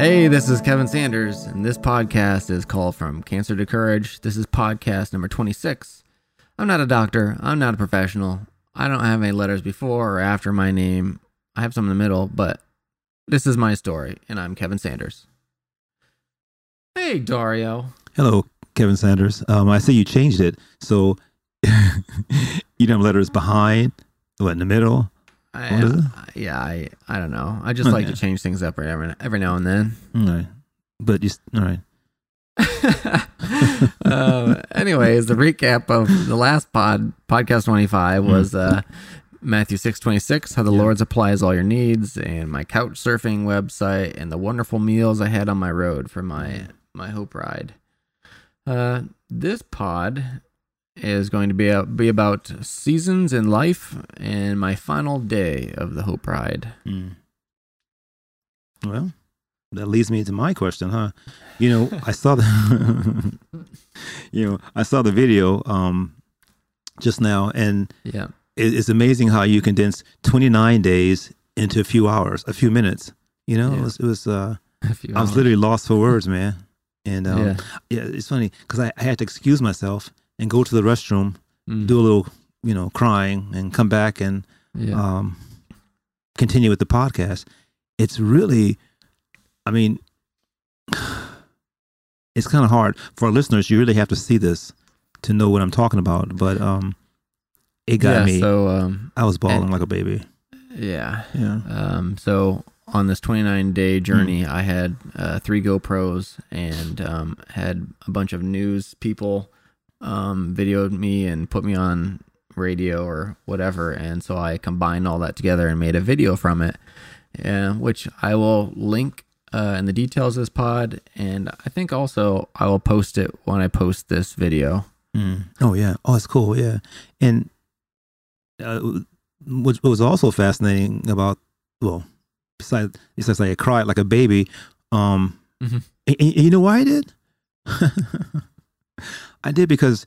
Hey, this is Kevin Sanders, and this podcast is called From Cancer to Courage. This is podcast number 26. I'm not a doctor, I'm not a professional. I don't have any letters before or after my name. I have some in the middle, but this is my story, and I'm Kevin Sanders. Hey, Dario. Hello, Kevin Sanders. Um, I see you changed it, so you don't have letters behind, what in the middle? I, What is it? yeah, I I don't know. I just like to change things up every every now and then. Right, but just all right. uh, anyways, the recap of the last pod, podcast 25, was uh, Matthew 6 26, how the Lord supplies all your needs, and my couch surfing website, and the wonderful meals I had on my road for my, my Hope Ride. Uh, this pod is going to be, a, be about seasons in life and my final day of the Hope Ride. Mm. Well, that leads me to my question, huh? You know, I saw the, you know, I saw the video um just now, and Yeah. it, it's amazing how you condense 29 days into a few hours, a few minutes. You know, it was it was uh A few I was literally lost for words, man. And um, Yeah. yeah. it's funny because I, I had to excuse myself and go to the restroom, Mm. do a little, you know, crying, and come back and yeah. um, continue with the podcast. It's really, I mean, it's kind of hard for our listeners. You really have to see this to know what I'm talking about. But um, it got yeah, me. So, um, I was bawling and- like a baby. yeah. Yeah. Um, so on this 29 day journey, I had uh, three GoPros and um, had a bunch of news people um, videoed me and put me on radio or whatever. And so I combined all that together and made a video from it, uh, which I will link uh, in the details of this pod. And I think also I will post it when I post this video. Mm. Oh yeah. Oh, it's cool. Yeah. And uh, what, was also fascinating about well, besides besides like I cried like a baby, um, Mhm. and- and you know why I did? I did because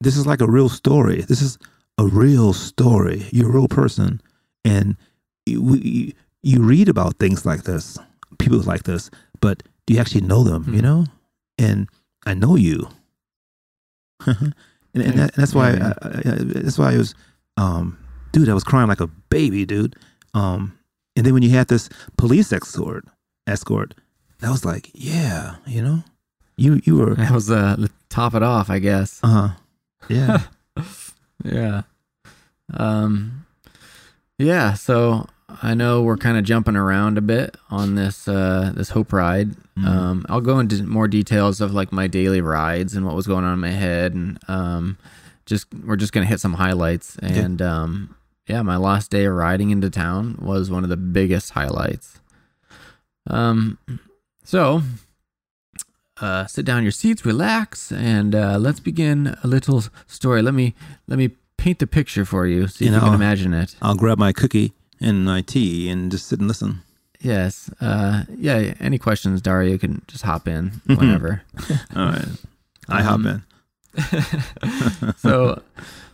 this is like a real story. This is a real story. You're a real person, and you you, you read about things like this, people like this, but do you actually know them? You Mhm. know, and I know you. and, and that, that's why Yeah, I, I, that's why I was um dude I was crying like a baby dude um and then when you had this police escort escort that was like yeah you know you you were That was uh, top it off, I guess. uh huh. yeah yeah. Um yeah, so I know we're kind of jumping around a bit on this uh this hope ride. Mhm. Um I'll go into more details of like my daily rides and what was going on in my head and um just we're just going to hit some highlights and um yeah, my last day of riding into town was one of the biggest highlights. Um so uh, sit down in your seats, relax, and uh, let's begin a little story. Let me let me paint the picture for you, so you, You can imagine it. I'll grab my cookie and my tea and just sit and listen Yes. Uh, yeah. Any questions, Dario? You can just hop in whenever. all right I hop Um, in so,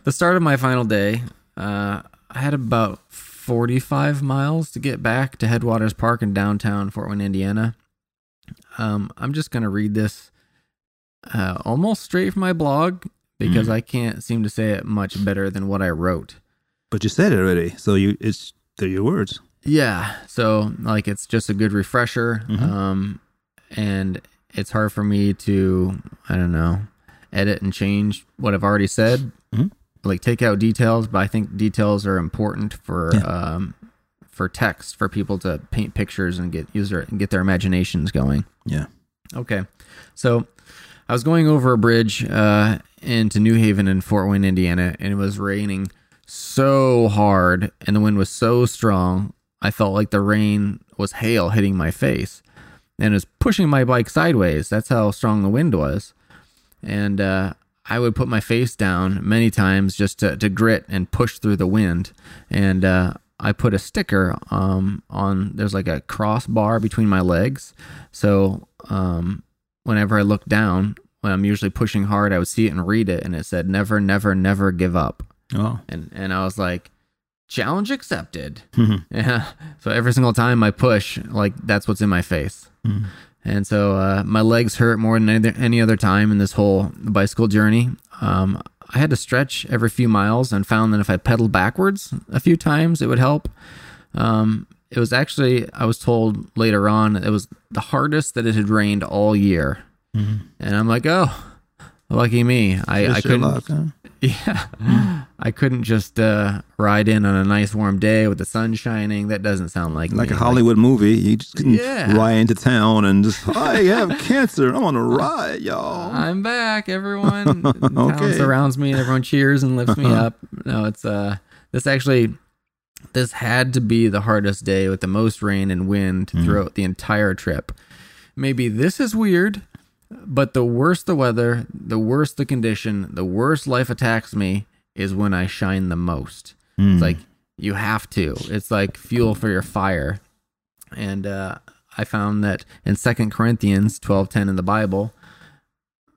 the start of my final day, uh, I had about 45 miles to get back to Headwaters Park in downtown Fort Wayne, Indiana. Um, I'm just going to read this uh, almost straight from my blog because Mm. I can't seem to say it much better than what I wrote. but you said it already so you it's they're your words Yeah. So like it's just a good refresher. Mhm. Um and it's hard for me to I don't know, edit and change what I've already said. Mhm. Like take out details, but I think details are important for Yeah. um for text for people to paint pictures and get user and get their imaginations going. yeah Okay. So I was going over a bridge uh, into New Haven in Fort Wayne, Indiana, and it was raining so hard and the wind was so strong. I felt like the rain was hail hitting my face and it was pushing my bike sideways. That's how strong the wind was. And uh, I would put my face down many times just to, to grit and push through the wind. And uh, I put a sticker um, on, there's like a crossbar between my legs. So um, whenever I look down, when I'm usually pushing hard, I would see it and read it, and it said "Never, never, never give up." oh And and I was like, challenge accepted. Yeah. So every single time I push, like that's what's in my face. And so uh, my legs hurt more than any, any other time in this whole bicycle journey. Um, I had to stretch every few miles and found that if I pedaled backwards a few times, it would help. Um, it was actually, I was told later on, it was the hardest that it had rained all year. And I'm like, oh, lucky me. I, I couldn't. luck, huh? Yeah. I couldn't just uh, ride in on a nice warm day with the sun shining. That doesn't sound like Like me. a Hollywood movie, you just couldn't Yeah. ride into town and just, I have cancer. I'm on a ride, y'all. I'm back, everyone. Town surrounds me and everyone cheers and lifts me up. No, it's uh this actually this had to be the hardest day with the most rain and wind throughout the entire trip. Maybe this is weird, but the worse the weather, the worse the condition, the worse life attacks me is when I shine the most. It's like you have to. It's like fuel for your fire. And uh, I found that in Second Corinthians twelve ten in the Bible,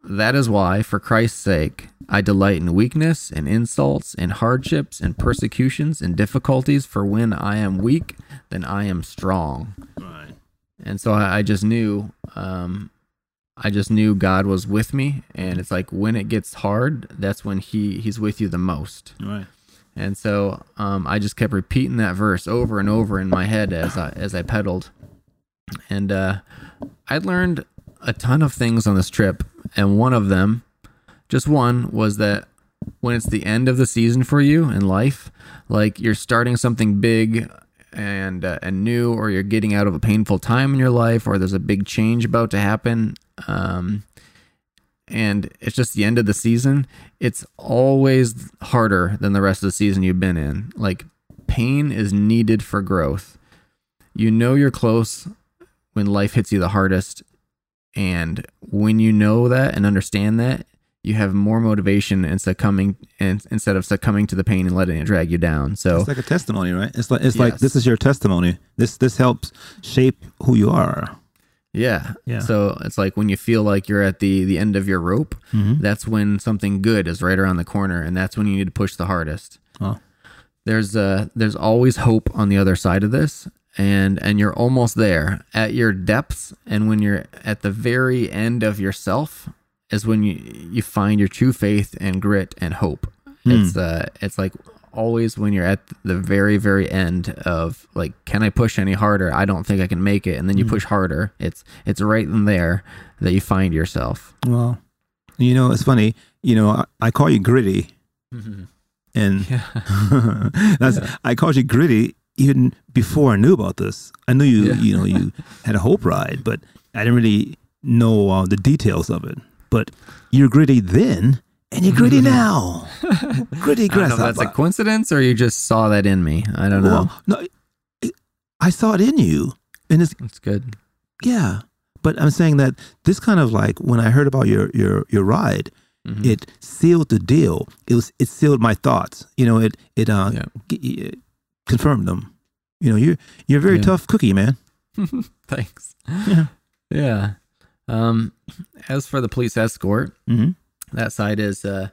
that is why, for Christ's sake, I delight in weakness and insults and hardships and persecutions and difficulties. For when I am weak, then I am strong. Right. And so I, I just knew, um, I just knew God was with me. And it's like when it gets hard, that's when He He's with you the most. Right. And so um, I just kept repeating that verse over and over in my head as I as I pedaled. And uh, I learned a ton of things on this trip, and one of them, just one, was that when it's the end of the season for you in life, like you're starting something big and uh, and new, or you're getting out of a painful time in your life, or there's a big change about to happen. Um, and it's just the end of the season, it's always harder than the rest of the season you've been in. Like pain is needed for growth. You know you're close when life hits you the hardest. And when you know that and understand that, you have more motivation and succumbing and instead of succumbing to the pain and letting it drag you down. So It's like a testimony, right? It's like it's like this is your testimony. This this helps shape who you are. Yeah. Yeah. So it's like when you feel like you're at the the end of your rope, Mm-hmm. that's when something good is right around the corner and that's when you need to push the hardest. Oh. There's uh there's always hope on the other side of this and and you're almost there at your depths and when you're at the very end of yourself is when you you find your true faith and grit and hope. It's uh it's like always when you're at the very very end of like can I push any harder? I don't think I can make it and then you push harder. It's it's right in there that you find yourself. Well, you know, it's funny. You know, I, I call you gritty, and that's I called you gritty even before I knew about this. I knew you, Yeah. you know, you had a hope ride, but I didn't really know uh, the details of it. But you're gritty then, and you're gritty now. gritty I don't know if that's a coincidence or you just saw that in me. I don't know. Well, no, it, I saw it in you, and it's It's good. yeah. But I'm saying that this kind of like when I heard about your your your ride, Mhm. it sealed the deal. It was it sealed my thoughts. You know, it it uh Yeah. g- it confirmed them. You know, you're you're a very Yeah. tough cookie, man. Thanks. Yeah. Yeah. Um, as for the police escort, hmm that side is uh,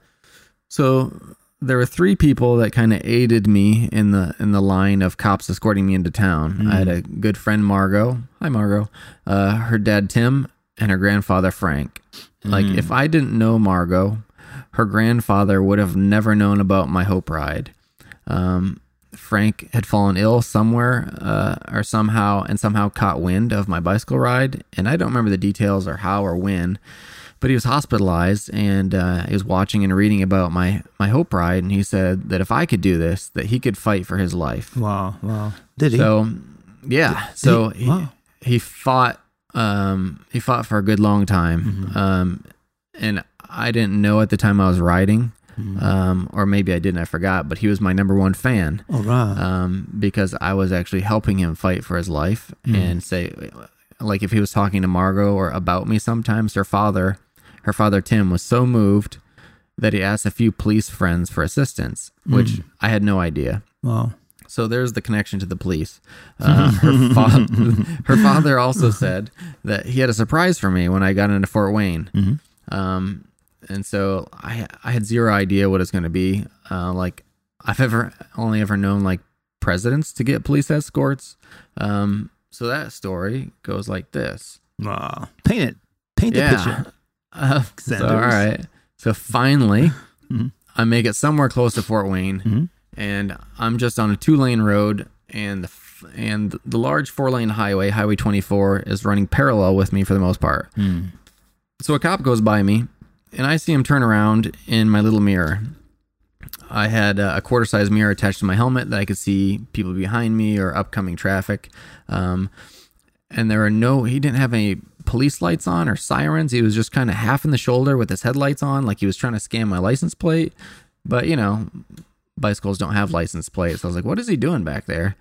so there were three people that kind of aided me in the in the line of cops escorting me into town. I had a good friend Margot. Hi Margot. Uh, her dad Tim and her grandfather Frank. Like if I didn't know Margot, her grandfather would have never known about my hope ride. Um, Frank had fallen ill somewhere uh, or somehow and somehow caught wind of my bicycle ride. And I don't remember the details or how or when, but he was hospitalized and uh, he was watching and reading about my, my hope ride. And he said that if I could do this, that he could fight for his life. Wow, wow. Did he? So, yeah. So he- he, wow. he fought. Um, he fought for a good long time. Mm-hmm. Um, and I didn't know at the time I was riding, Mm-hmm. um, or maybe I didn't. I forgot. But he was my number one fan All right. um, because I was actually helping him fight for his life Mm. and say, like, if he was talking to Margot or about me, sometimes her father, her father Tim, was so moved that he asked a few police friends for assistance, which Mm. I had no idea. wow. So there's the connection to the police. Uh, her, fa- her father also said that he had a surprise for me when I got into Fort Wayne. Mm-hmm. Um, and so I I had zero idea what it's going to be. Uh, like I've ever only ever known like presidents to get police escorts. Um, so that story goes like this. Ah, paint it. Paint the Yeah. picture. Uh, so, all right. So finally, Mhm. I make it somewhere close to Fort Wayne, Mhm. and I'm just on a two lane road, and the and the large four lane highway, Highway 24, is running parallel with me for the most part. Hmm. So a cop goes by me, and I see him turn around in my little mirror. I had a quarter size mirror attached to my helmet that I could see people behind me or upcoming traffic. Um, and there are no, he didn't have any police lights on or sirens. He was just kind of half in the shoulder with his headlights on, like he was trying to scan my license plate. But, you know, bicycles don't have license plates. So I was like, what is he doing back there?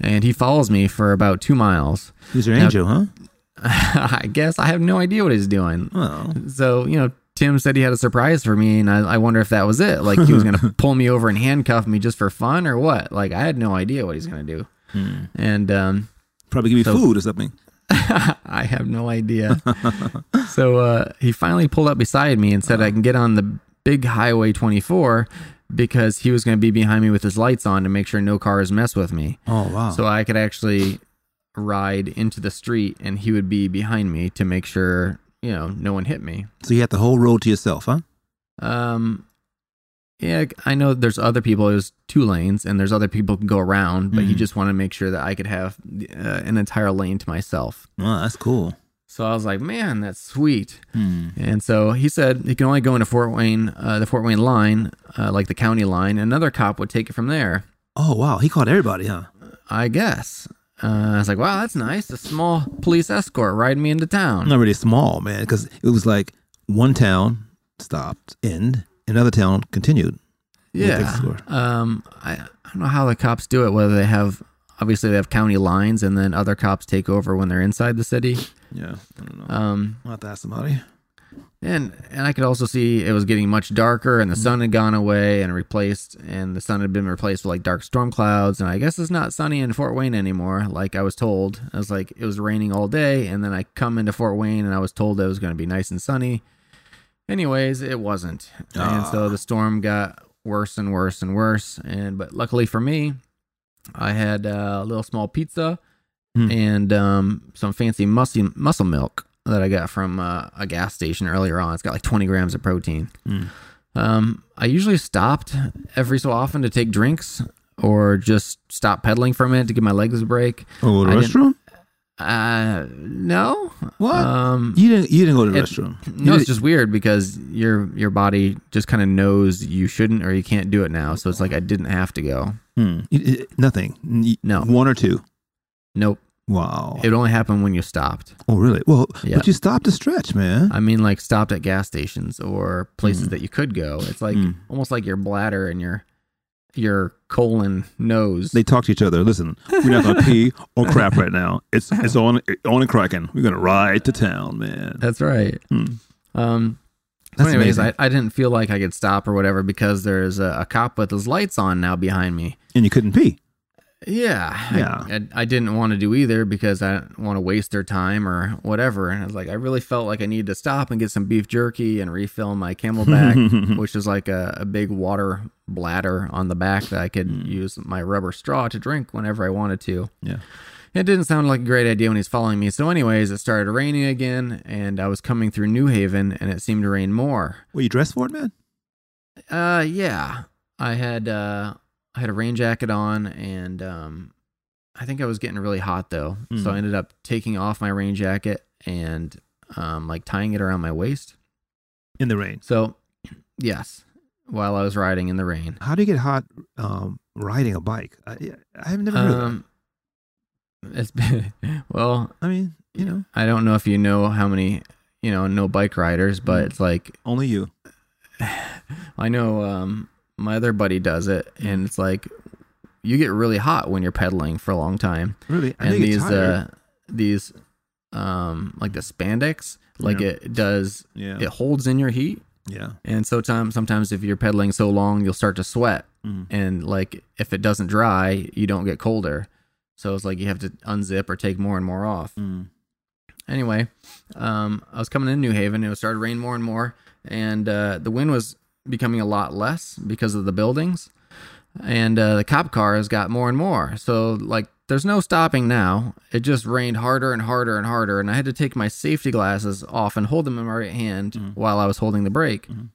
And he follows me for about two miles. He's your angel, huh? I guess I have no idea what he's doing. Oh, So, you know, Tim said he had a surprise for me, and I, I wonder if that was it. Like, he was going to pull me over and handcuff me just for fun or what? Like, I had no idea what he's going to do. And um, probably give you So- food or something. I have no idea. so uh, he finally pulled up beside me and said I can get on the big highway 24 because he was going to be behind me with his lights on to make sure no cars mess with me. Oh wow. So I could actually ride into the street and he would be behind me to make sure, you know, no one hit me. so you had the whole road to yourself, huh? Um, yeah, I know there's other people. There's two lanes, and there's other people can go around, but he Mhm. just wanted to make sure that I could have uh, an entire lane to myself. Oh, that's cool. So I was like, man, that's sweet. Hmm. And so he said he can only go into Fort Wayne, uh, the Fort Wayne line, uh, like the county line. Another cop would take it from there. Oh wow, he caught everybody, huh? I guess. Uh, I was like, wow, that's nice. A small police escort riding me into town. Not really small, man, because it was like one town stopped, end, another town continued. Yeah. Um, I, I don't know how the cops do it. Whether they have obviously they have county lines, and then other cops take over when they're inside the city. Yeah, I don't know. Um, I'll have to ask somebody. and and I could also see it was getting much darker, and the sun had gone away and replaced, and the sun had been replaced with like dark storm clouds. And I guess it's not sunny in Fort Wayne anymore, like I was told. I was like, it was raining all day, and then I come into Fort Wayne, and I was told it was going to be nice and sunny. Anyways, it wasn't, and so the storm got worse and worse and worse. And but luckily for me, I had uh, a little small pizza Hmm. and um, some fancy muscle muscle milk that I got from uh, a gas station earlier on. It's got like 20 grams of protein. Hmm. Um, I usually stopped every so often to take drinks or just stop pedaling for a minute to give my legs a break. Oh, a restroom? Uh, no. What? Um, you didn't. You didn't go to the it- restroom. no, it's just weird because your your body just kind of knows you shouldn't or you can't do it now. So it's like I didn't have to go. Hmm. You- you- nothing. No. One or two. Nope. Wow. It only happened when you stopped. oh, really? Well, Yeah. but you stopped to stretch, man. I mean, like stopped at gas stations or places that you could go. It's like Mm. almost like your bladder and your your colon knows. they talk to each other. Listen, we're not gonna pee or crap right now. It's it's on on and cracking. We're gonna ride to town, man. That's right. Hmm. Um. So That's anyways, I. I didn't feel like I could stop or whatever because there's a, a cop with his lights on now behind me. And you couldn't pee. Yeah, Yeah. I, I, didn't want to do either because I didn't want to waste their time or whatever. And I was like, I really felt like I needed to stop and get some beef jerky and refill my CamelBak, which is like a, a big water bladder on the back that I could use my rubber straw to drink whenever I wanted to. Yeah. It didn't sound like a great idea when he's following me. So, anyways, it started raining again, and I was coming through New Haven, and it seemed to rain more. Were you dressed for it, man? Uh, yeah. I had uh, I had a rain jacket on, and um, I think I was getting really hot though, so I Mm. ended up taking off my rain jacket and um, like tying it around my waist. In the rain. So, yes, while I was riding in the rain. How do you get hot um, riding a bike? I, I've never. Um, it's been well. I mean, you know, I don't know if you know how many you know no bike riders, but Mm. it's like only you. I know um, my other buddy does it, and it's like you get really hot when you're pedaling for a long time. Really? I and these uh these um like the spandex like Yeah. it does yeah. it holds in your heat Yeah. and so time sometimes if you're pedaling so long you'll start to sweat Mm. and like if it doesn't dry you don't get colder so it's like you have to unzip or take more and more off Mm. anyway um i was coming in new haven it was started to rain more and more and uh the wind was becoming a lot less because of the buildings and uh, the cop cars got more and more. So like, there's no stopping now. It just rained harder and harder and harder, and I had to take my safety glasses off and hold them in my right hand mm-hmm. while I was holding the brake. Mm-hmm.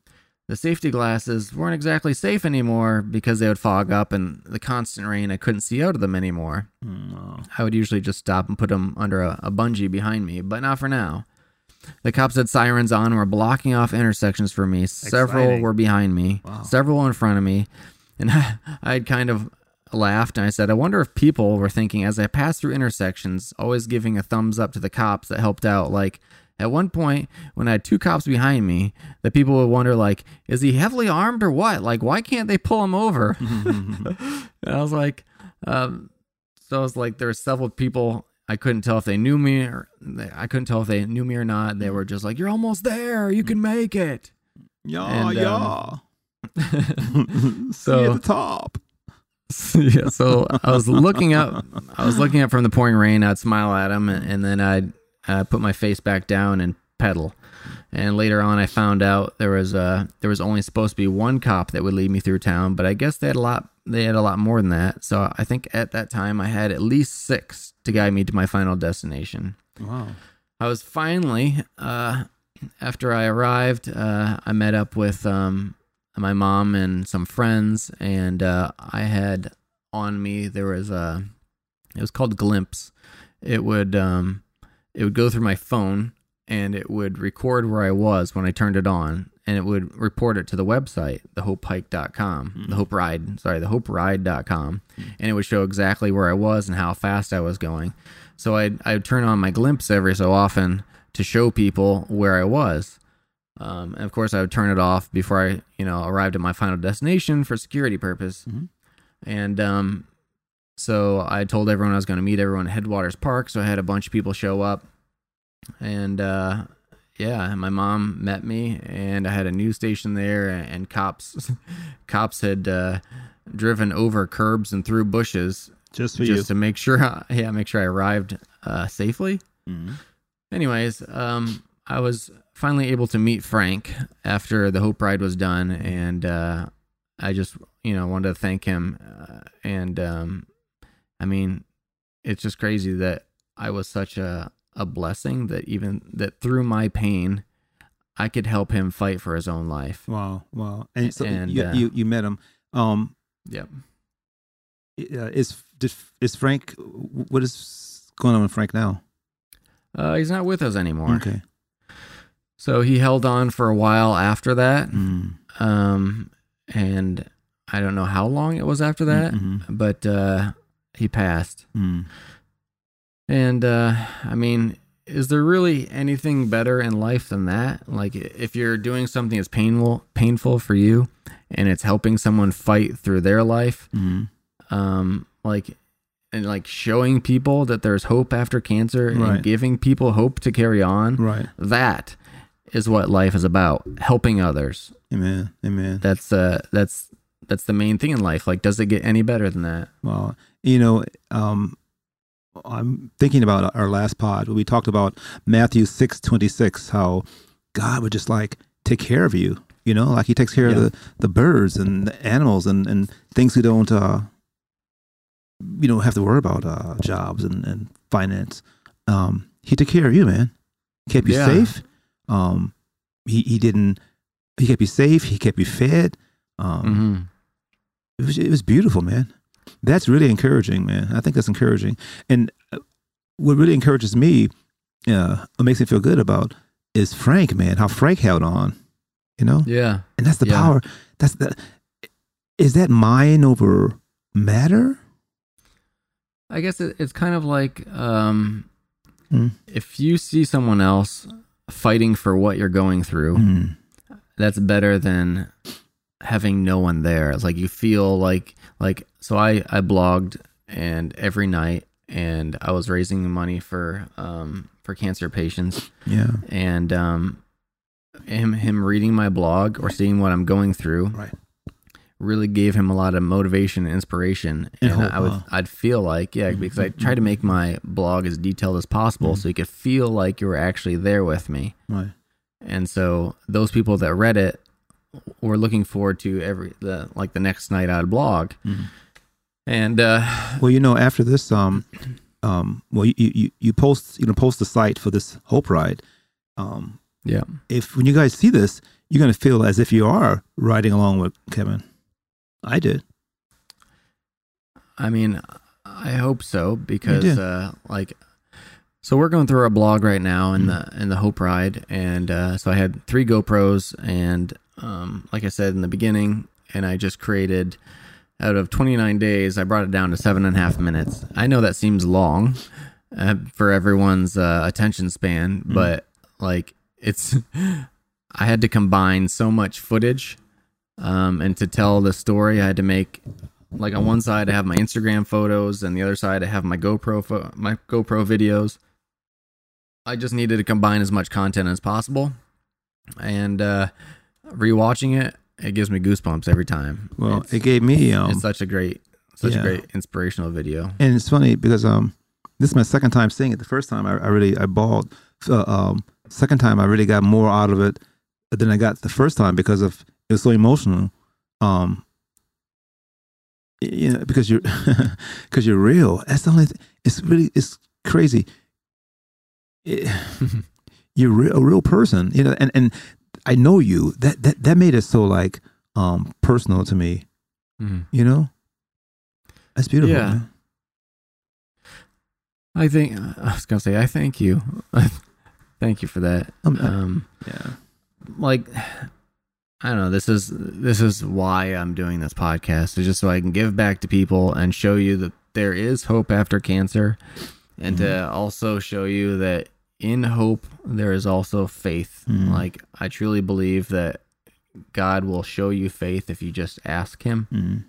The safety glasses weren't exactly safe anymore because they would fog up and the constant rain. I couldn't see out of them anymore. Mm, no. I would usually just stop and put them under a, a bungee behind me, but not for now. The cops had sirens on and were blocking off intersections for me. Several Exciting. were behind me, Wow. several in front of me. And I'd kind of laughed and I said, I wonder if people were thinking as I passed through intersections, always giving a thumbs up to the cops that helped out. Like at one point, when I had two cops behind me, that people would wonder, like, is he heavily armed or what? Like, why can't they pull him over? and I was like, um, so I was like, there were several people. I couldn't tell if they knew me or I couldn't tell if they knew me or not. They were just like, "You're almost there. You can make it." Yeah, And, yeah. um, See so- at the top. yeah. So I was looking up. I was looking up from the pouring rain. I'd smile at him, and, and then I'd uh, put my face back down and pedal. And later on, I found out there was uh there was only supposed to be one cop that would lead me through town, but I guess they had a lot. They had a lot more than that. So I think at that time I had at least six to guide me to my final destination. Wow. I was finally, uh, after I arrived, uh, I met up with um, my mom and some friends, and uh, I had on me there was a, it was called Glympse. It would um, it would go through my phone and it would record where I was when I turned it on, and it would report it to the website, thehopehike.com, the Hope Ride, sorry, the hoperide.com, and it would show exactly where I was and how fast I was going. So I'd, I'd turn on my Glympse every so often to show people where I was. Um, and of course, I would turn it off before I, you know, arrived at my final destination for security purpose. Mhm. And um, so I told everyone I was going to meet everyone at Headwaters Park. So I had a bunch of people show up, and uh, yeah, my mom met me, and I had a news station there, and cops, cops had uh, driven over curbs and through bushes Just just to make sure, yeah, make sure I arrived uh, safely. you. Mhm. Anyways, um, I was finally able to meet Frank after the Hope Ride was done, and uh, I just, you know, wanted to thank him. Uh, and um, I mean, it's just crazy that I was such a a blessing that even that through my pain, I could help him fight for his own life. Wow, wow. And so And, you, uh, you you met him. Um, Yep. uh, is is Frank? What is going on with Frank now? Uh, he's not with us anymore. Okay. So he held on for a while after that. Mm. Um, and I don't know how long it was after that, Mhm. but uh, he passed. Mm. And uh, I mean, is there really anything better in life than that? Like, if you're doing something that's painful, painful for you, and it's helping someone fight through their life, Mm. um, like, and like showing people that there's hope after cancer Right. and giving people hope to carry on. Right. That is what life is about: helping others. Amen. Amen. That's uh, that's that's the main thing in life. Like, does it get any better than that? Well, you know, um, I'm thinking about our last pod where we talked about Matthew six twenty six, how God would just like take care of you. You know, like He takes care Yeah. of the, the birds and the animals and, and things we don't, uh, you don't have to worry about uh, jobs and, and finance. Um, he took care of you, man. He kept you Yeah. safe. Um, he he didn't. He kept you safe. He kept you fed. Um, hmm it was it was beautiful, man. That's really encouraging, man. I think that's encouraging. And uh, what really encourages me, uh, what makes me feel good about, is Frank, man. How Frank held on, you know. Yeah. And that's the Yeah. power. That's the. Is that mind over matter? I guess it, it's kind of like um, Mm. if you see someone else fighting for what you're going through, Mm. that's better than having no one there. It's like you feel like like so I I blogged and every night and I was raising money for um for cancer patients Yeah. and um him him reading my blog or seeing what I'm going through Right. really gave him a lot of motivation and inspiration And and, I would huh? I'd feel like yeah because I tried to make my blog as detailed as possible so you could feel like you were actually there with me Right. and so those people that read it were looking forward to every the like the next night I'd blog. Mhm. And uh, Well, you know, after this, um, um, well, you, you you post you know post the site for this Hope Ride. Um, yeah, if when you guys see this, you're gonna feel as if you are riding along with Kevin. I did. I mean, I hope so because uh, like, so we're going through our blog right now in the in the Hope Ride, and uh, so I had three GoPros, and um, like I said in the beginning, and I just created out of 29 days, I brought it down to seven and a half minutes. I know that seems long uh, for everyone's uh, attention span, but like it's, I had to combine so much footage, um, and to tell the story, I had to make like on one side I have my Instagram photos, and the other side I have my GoPro pho- my GoPro videos. I just needed to combine as much content as possible, and uh, rewatching it, it gives me goosebumps every time. Well, it's, it gave me um, it's such a great, such yeah. a great inspirational video. and it's funny because um, this is my second time seeing it. The first time I, I really I bawled. Uh, um, second time I really got more out of it than I got the first time because of it was so emotional. Um, you know, because you're because you're real. That's the only. Th- it's really it's crazy. It- you're a real person, you know, and and I know you. That that that made it so like um personal to me. Mhm. You know, that's beautiful. Yeah. man. I think I was gonna say I thank you, thank you for that. Um, Um, yeah. like I don't know. This is this is why I'm doing this podcast. Is just so I can give back to people and show you that there is hope after cancer, and to also show you that in hope there is also faith. Mhm. Like I truly believe that God will show you faith if you just ask Him, Mm.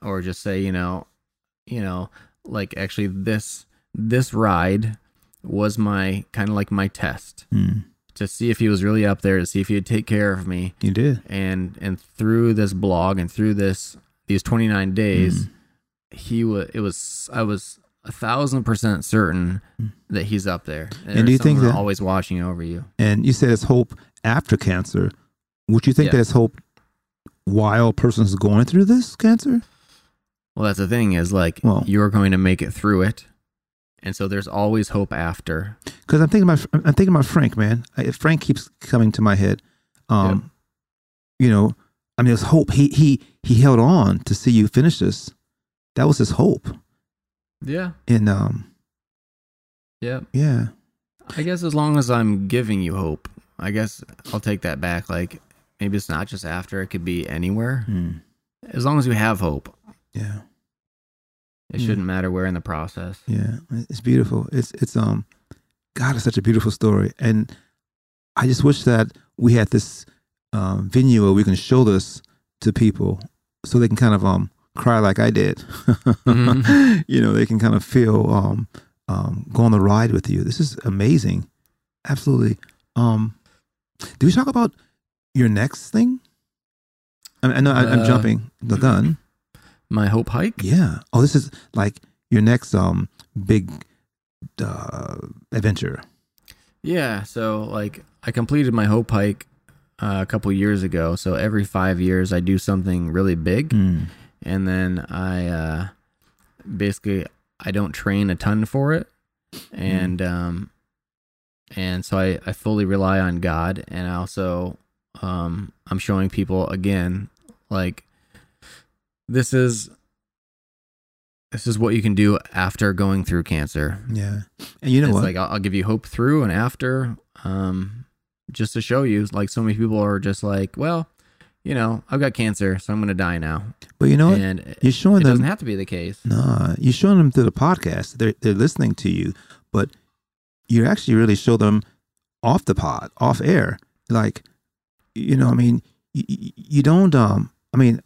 or just say, you know, you know, like actually this this ride was my kind of like my test Mm. to see if he was really up there to see if he'd take care of me You did. and and through this blog and through this these 29 days he was it was i was a thousand percent certain that he's up there And do you think that- always watching over you And you said it's hope after cancer. Would you think Yes. there's hope while a person's going through this cancer? well that's the thing is like Well- you're going to make it through it and so there's always hope after Because I'm thinking about I'm thinking about Frank, man. I, Frank keeps coming to my head. Um, you know, I mean, there's hope. He he he held on to see you finish this. That was his hope. Yeah And um, yeah yeah, i guess as long as i'm giving you hope i guess i'll take that back like maybe it's not just after it could be anywhere Hmm. as long as you have hope yeah, It Yeah. shouldn't matter where in the process. yeah. It's beautiful. It's it's um, God, it's such a beautiful story. And I just wish that we had this um, venue where we can show this to people so they can kind of um cry like I did. Mhm. you know, they can kind of feel um um go on the ride with you. This is amazing. Absolutely. Um do we talk about your next thing? I, I know I, I'm Uh, jumping the gun. My hope hike. Yeah. Oh, this is like your next um big uh adventure. Yeah. So like I completed my hope hike uh, a couple years ago. So every five years I do something really big, Mm. And then I uh, basically I don't train a ton for it, and um, and so I I fully rely on God, and I also um I'm showing people again like this is this is what you can do after going through cancer. Yeah. And you know it's what? like I'll, I'll give you hope through and after, um, just to show you. Like so many people are just like, well, you know, I've got cancer, so I'm going to die now, but you know what? and You're showing it them doesn't have to be the case. Nah, you're showing them through the podcast. They're they're listening to you, but you actually really show them off the pod, off air. Like, you know, I mean, you, you don't. Um, I mean,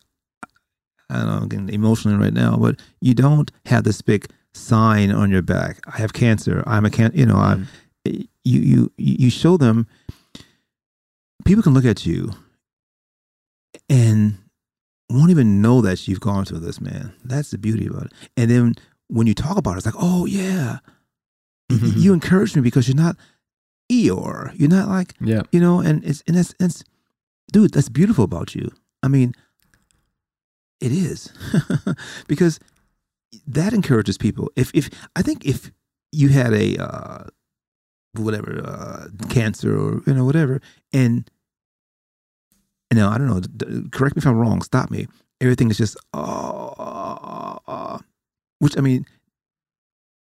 I don't know, I'm getting emotional right now, but you don't have this big sign on your back. I have cancer. I'm a can. You know, I'm. Mm. You you you show them. People can look at you and won't even know that you've gone through this, man. That's the beauty about it. And then when you talk about it, it's like, oh yeah, y- you encourage me because you're not Eeyore. You're not like Yeah, you know, and it's and it's it's dude, that's beautiful about you. I mean, it is because that encourages people. If if I think if you had a uh, whatever uh, cancer or you know whatever, and you know I don't know. Correct me if I'm wrong. Stop me. Everything is just oh, oh, oh, which I mean,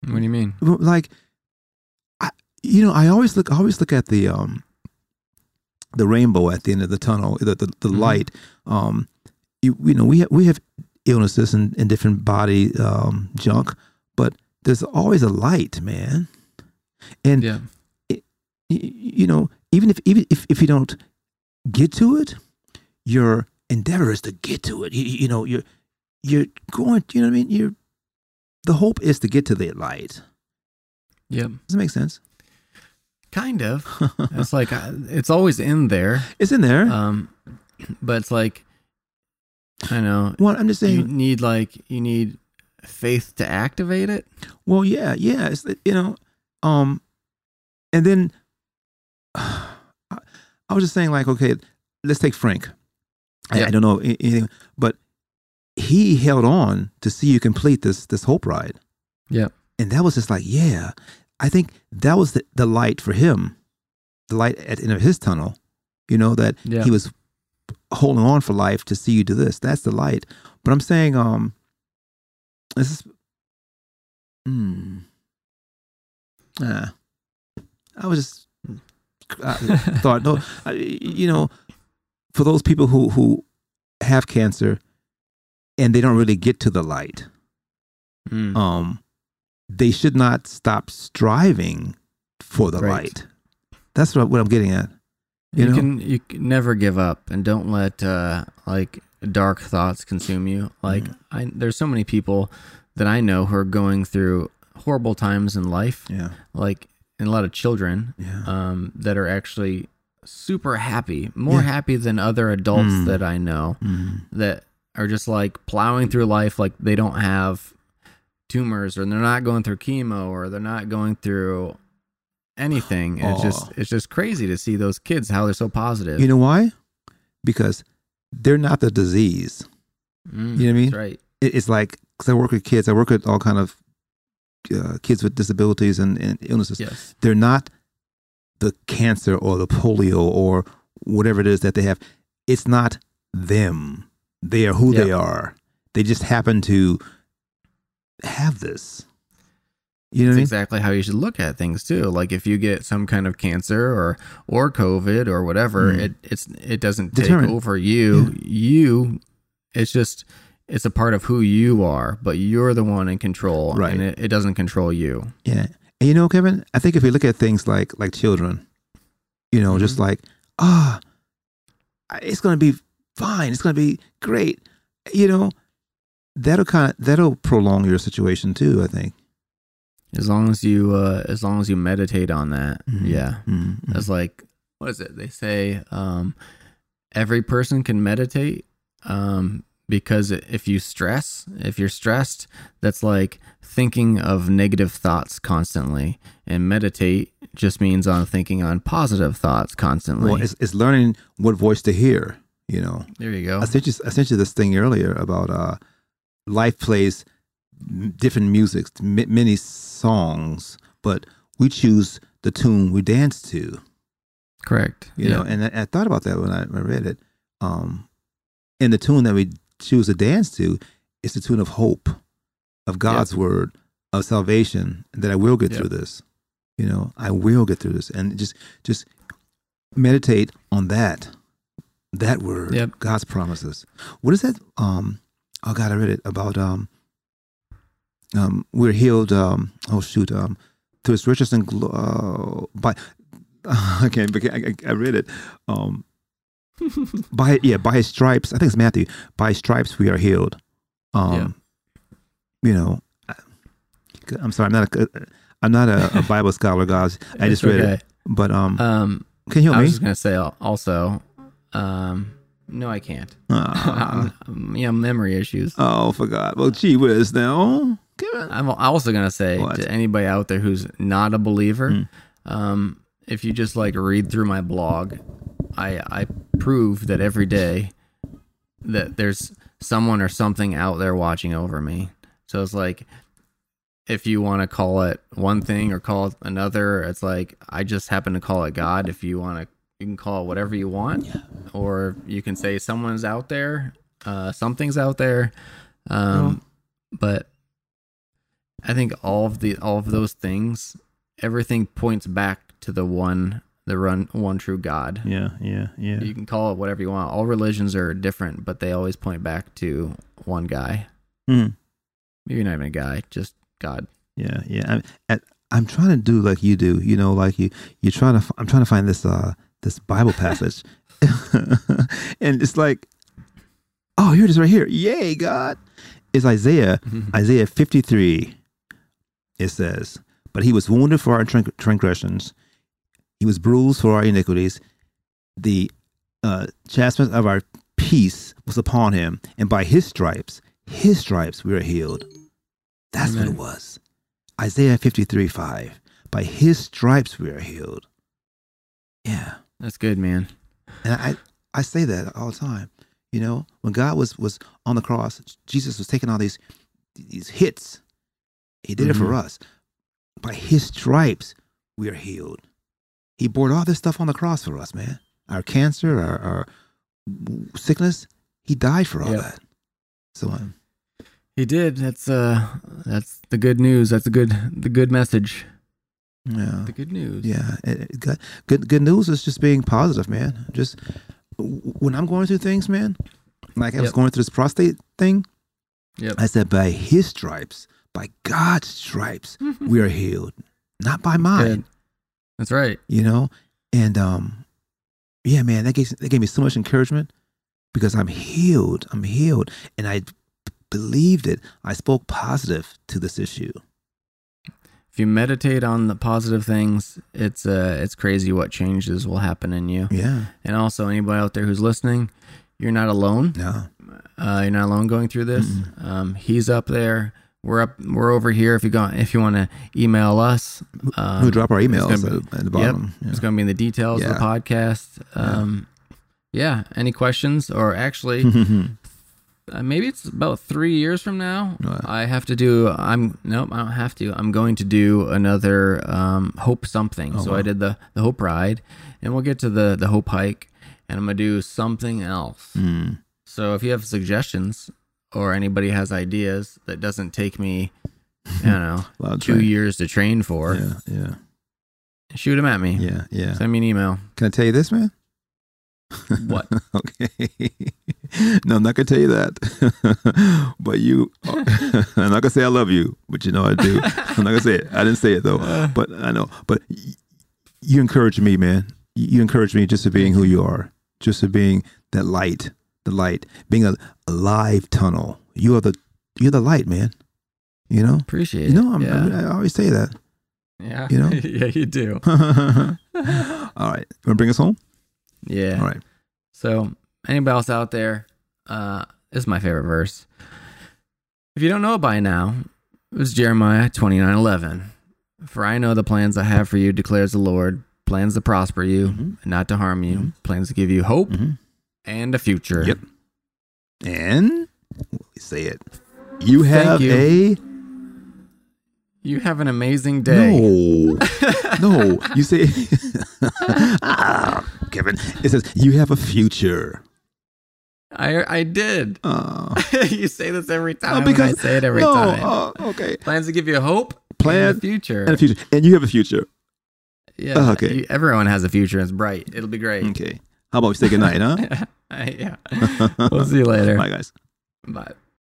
What do you mean? like I, you know i always look I always look at the um the rainbow at the end of the tunnel the the, the Mhm. light um you, you know we have we have illnesses and, and different body um junk but there's always a light man and Yeah. y- you know even if even if, if you don't get to it your endeavor is to get to it you, you know you're you're going you know what i mean you're the hope is to get to the light Yep. does that make sense Kind of. It's like uh, it's always in there. it's in there Um, but it's like I know well i'm just saying you need like you need faith to activate it. well yeah yeah it's you know um and then I, I was just saying like okay let's take frank Yeah. I don't know anything but he held on to see you complete this this hope ride. Yeah, and that was just like yeah. I think that was the, the light for him. The light at the end of his tunnel you know that Yeah. he was holding on for life to see you do this. That's the light. But i'm saying um this is hmm. Ah, i was just I thought no I, you know for those people who who have cancer and they don't really get to the light Mm. um, they should not stop striving for the Right. light. That's what, what I'm getting at. you you know? can you can never give up and don't let uh like dark thoughts consume you like Mhm. i there's so many people that i know who are going through horrible times in life Yeah, like and a lot of children yeah, um that are actually super happy more Yeah. happy than other adults Mm. that i know Mhm. that are just like plowing through life like they don't have tumors or they're not going through chemo or they're not going through anything it's just it's just crazy to see those kids how they're so positive You know why? Because they're not the disease. Mm, you know what I mean? right It, it's like because I work with kids. I work with all kind of uh, kids with disabilities and, and illnesses. yes They're not the cancer or the polio or whatever it is that they have. It's not them. They are who they are. They just happen to have this. You know That's exactly how you should look at things too. Like if you get some kind of cancer or or COVID or whatever, Mm. it it's it doesn't take Determined. over you. You, it's just it's a part of who you are, but you're the one in control, Right. And it, it doesn't control you. Yeah. And you know, Kevin, I think if we look at things like like children, you know, just like, ah, it's gonna be fine, it's gonna be great. You know, that'll kind of that'll prolong your situation too, I think. As long as you uh as long as you meditate on that, Mhm. yeah. Mm-hmm. That's like what is it? They say um every person can meditate um because if you stress, if you're stressed, that's like thinking of negative thoughts constantly. And meditate just means on thinking on positive thoughts constantly. Well, it's, it's learning what voice to hear. You know, there you go. I sent you I sent you this thing earlier about uh, life plays different music, m- many songs, but we choose the tune we dance to. Correct. you yeah. know and I, I thought about that when I, I read it um and the tune that we choose to dance to is the tune of hope of god's word of salvation that i will get through this you know i will get through this and just just meditate on that that word Yep. god's promises what is that um oh god i read it about um um we're healed um oh shoot um through his riches and glo- uh, by I can't. I, I, I read it. Um, by yeah, by his stripes. I think it's Matthew. By stripes we are healed. Um, you know, I, I'm sorry. I'm not a. I'm not a, a Bible scholar, guys. I just read okay. it. But um, Um can you help me? I was gonna say also, um no I can't. Um, yeah, memory issues. oh, forgot. Well, gee whiz, now. I'm also gonna say What? to anybody out there who's not a believer, Mm. um, if you just like read through my blog, I I prove that every day that there's someone or something out there watching over me. So it's like if you want to call it one thing or call it another, it's like I just happen to call it God. If you want to, you can call it whatever you want, or you can say someone's out there, uh, something's out there. Um, But I think all of the all of those things, everything points back to the one, the run one true God. Yeah, yeah, yeah. You can call it whatever you want. All religions are different, but they always point back to one guy. Mhm. Maybe not even a guy, just God. Yeah, yeah. I'm, I'm trying to do like you do. You know, like you. You're trying to. I'm trying to find this. Uh, this Bible passage, and it's like, oh, here it is, right here. Yay, God! It's Isaiah. Isaiah 53. It says, "But he was wounded for our tran- transgressions; he was bruised for our iniquities. The uh, chastisement of our peace was upon him, and by his stripes, his stripes, we are healed." That's what it was. Isaiah 53 5. By his stripes we are healed. Yeah. That's good, man. And I, I say that all the time. You know, when God was was on the cross, Jesus was taking all these these hits. He did it for us. By his stripes, we are healed. He bore all this stuff on the cross for us, man. Our cancer, our, our sickness, he died for all Yep. that. So um, He did. That's uh that's the good news. That's the good the good message. yeah. The good news. Yeah, it, it got, good good news is just being positive, man. Just when I'm going through things, man, like I was going through this prostate thing, Yep. I said, by His stripes, by God's stripes, we are healed, not by mine. That's right. You know, and um, yeah, man, that gave that gave me so much encouragement because I'm healed. I'm healed, and I believed it. I spoke positive to this issue. If you meditate on the positive things, it's uh it's crazy what changes will happen in you. Yeah, And also anybody out there who's listening, you're not alone. no, Uh, you're not alone going through this. Um, he's up there. We're up. We're over here. If you go, if you want to email us, um, we'll drop our it's emails gonna be- at, the Yep. bottom. Yeah. It's going to be in the details of the podcast. Um, yeah. Any questions? Or actually, uh, maybe it's about three years from now. I have to do. I'm nope. I don't have to. I'm going to do another um, hope something. Oh, so wow. I did the the hope ride, and we'll get to the the hope hike, and I'm gonna do something else. Mm. So if you have suggestions or anybody has ideas that doesn't take me, I don't hmm. know, A two train- years to train for, Yeah, yeah, shoot them at me. yeah, yeah. Send me an email. Can I tell you this, man? What? okay. no, I'm not gonna tell you that. but you, I'm not gonna say I love you, but you know I do. I'm not gonna say it. I didn't say it though, but I know. But y- you encourage me, man. You encourage me just to being who you are, just to being that light, the light, being a, a live tunnel. You are the, you're the light, man. You know. Appreciate You know, I'm, yeah. I'm, I always say that. yeah. you know? yeah, you do. All right, you want to bring us home? Yeah. All right. So anybody else out there, uh, this is my favorite verse. If you don't know it by now, it was Jeremiah twenty nine eleven. For I know the plans I have for you, declares the Lord, plans to prosper you, Mhm. and not to harm you, Mhm. plans to give you hope Mhm. And a future. Yep. And say it. You have you. a You have an amazing day. no, no. You say, ah, Kevin. It says you have a future. I I did. Uh, you say this every time. oh, because I say it every no, time. uh, okay. Plans to give you hope Plan and a future. And a future, and you have a future. yeah. Oh, okay. you- everyone has a future. It's bright. It'll be great. Okay. How about we say goodnight, huh? yeah. We'll see you later. Bye, guys. Bye.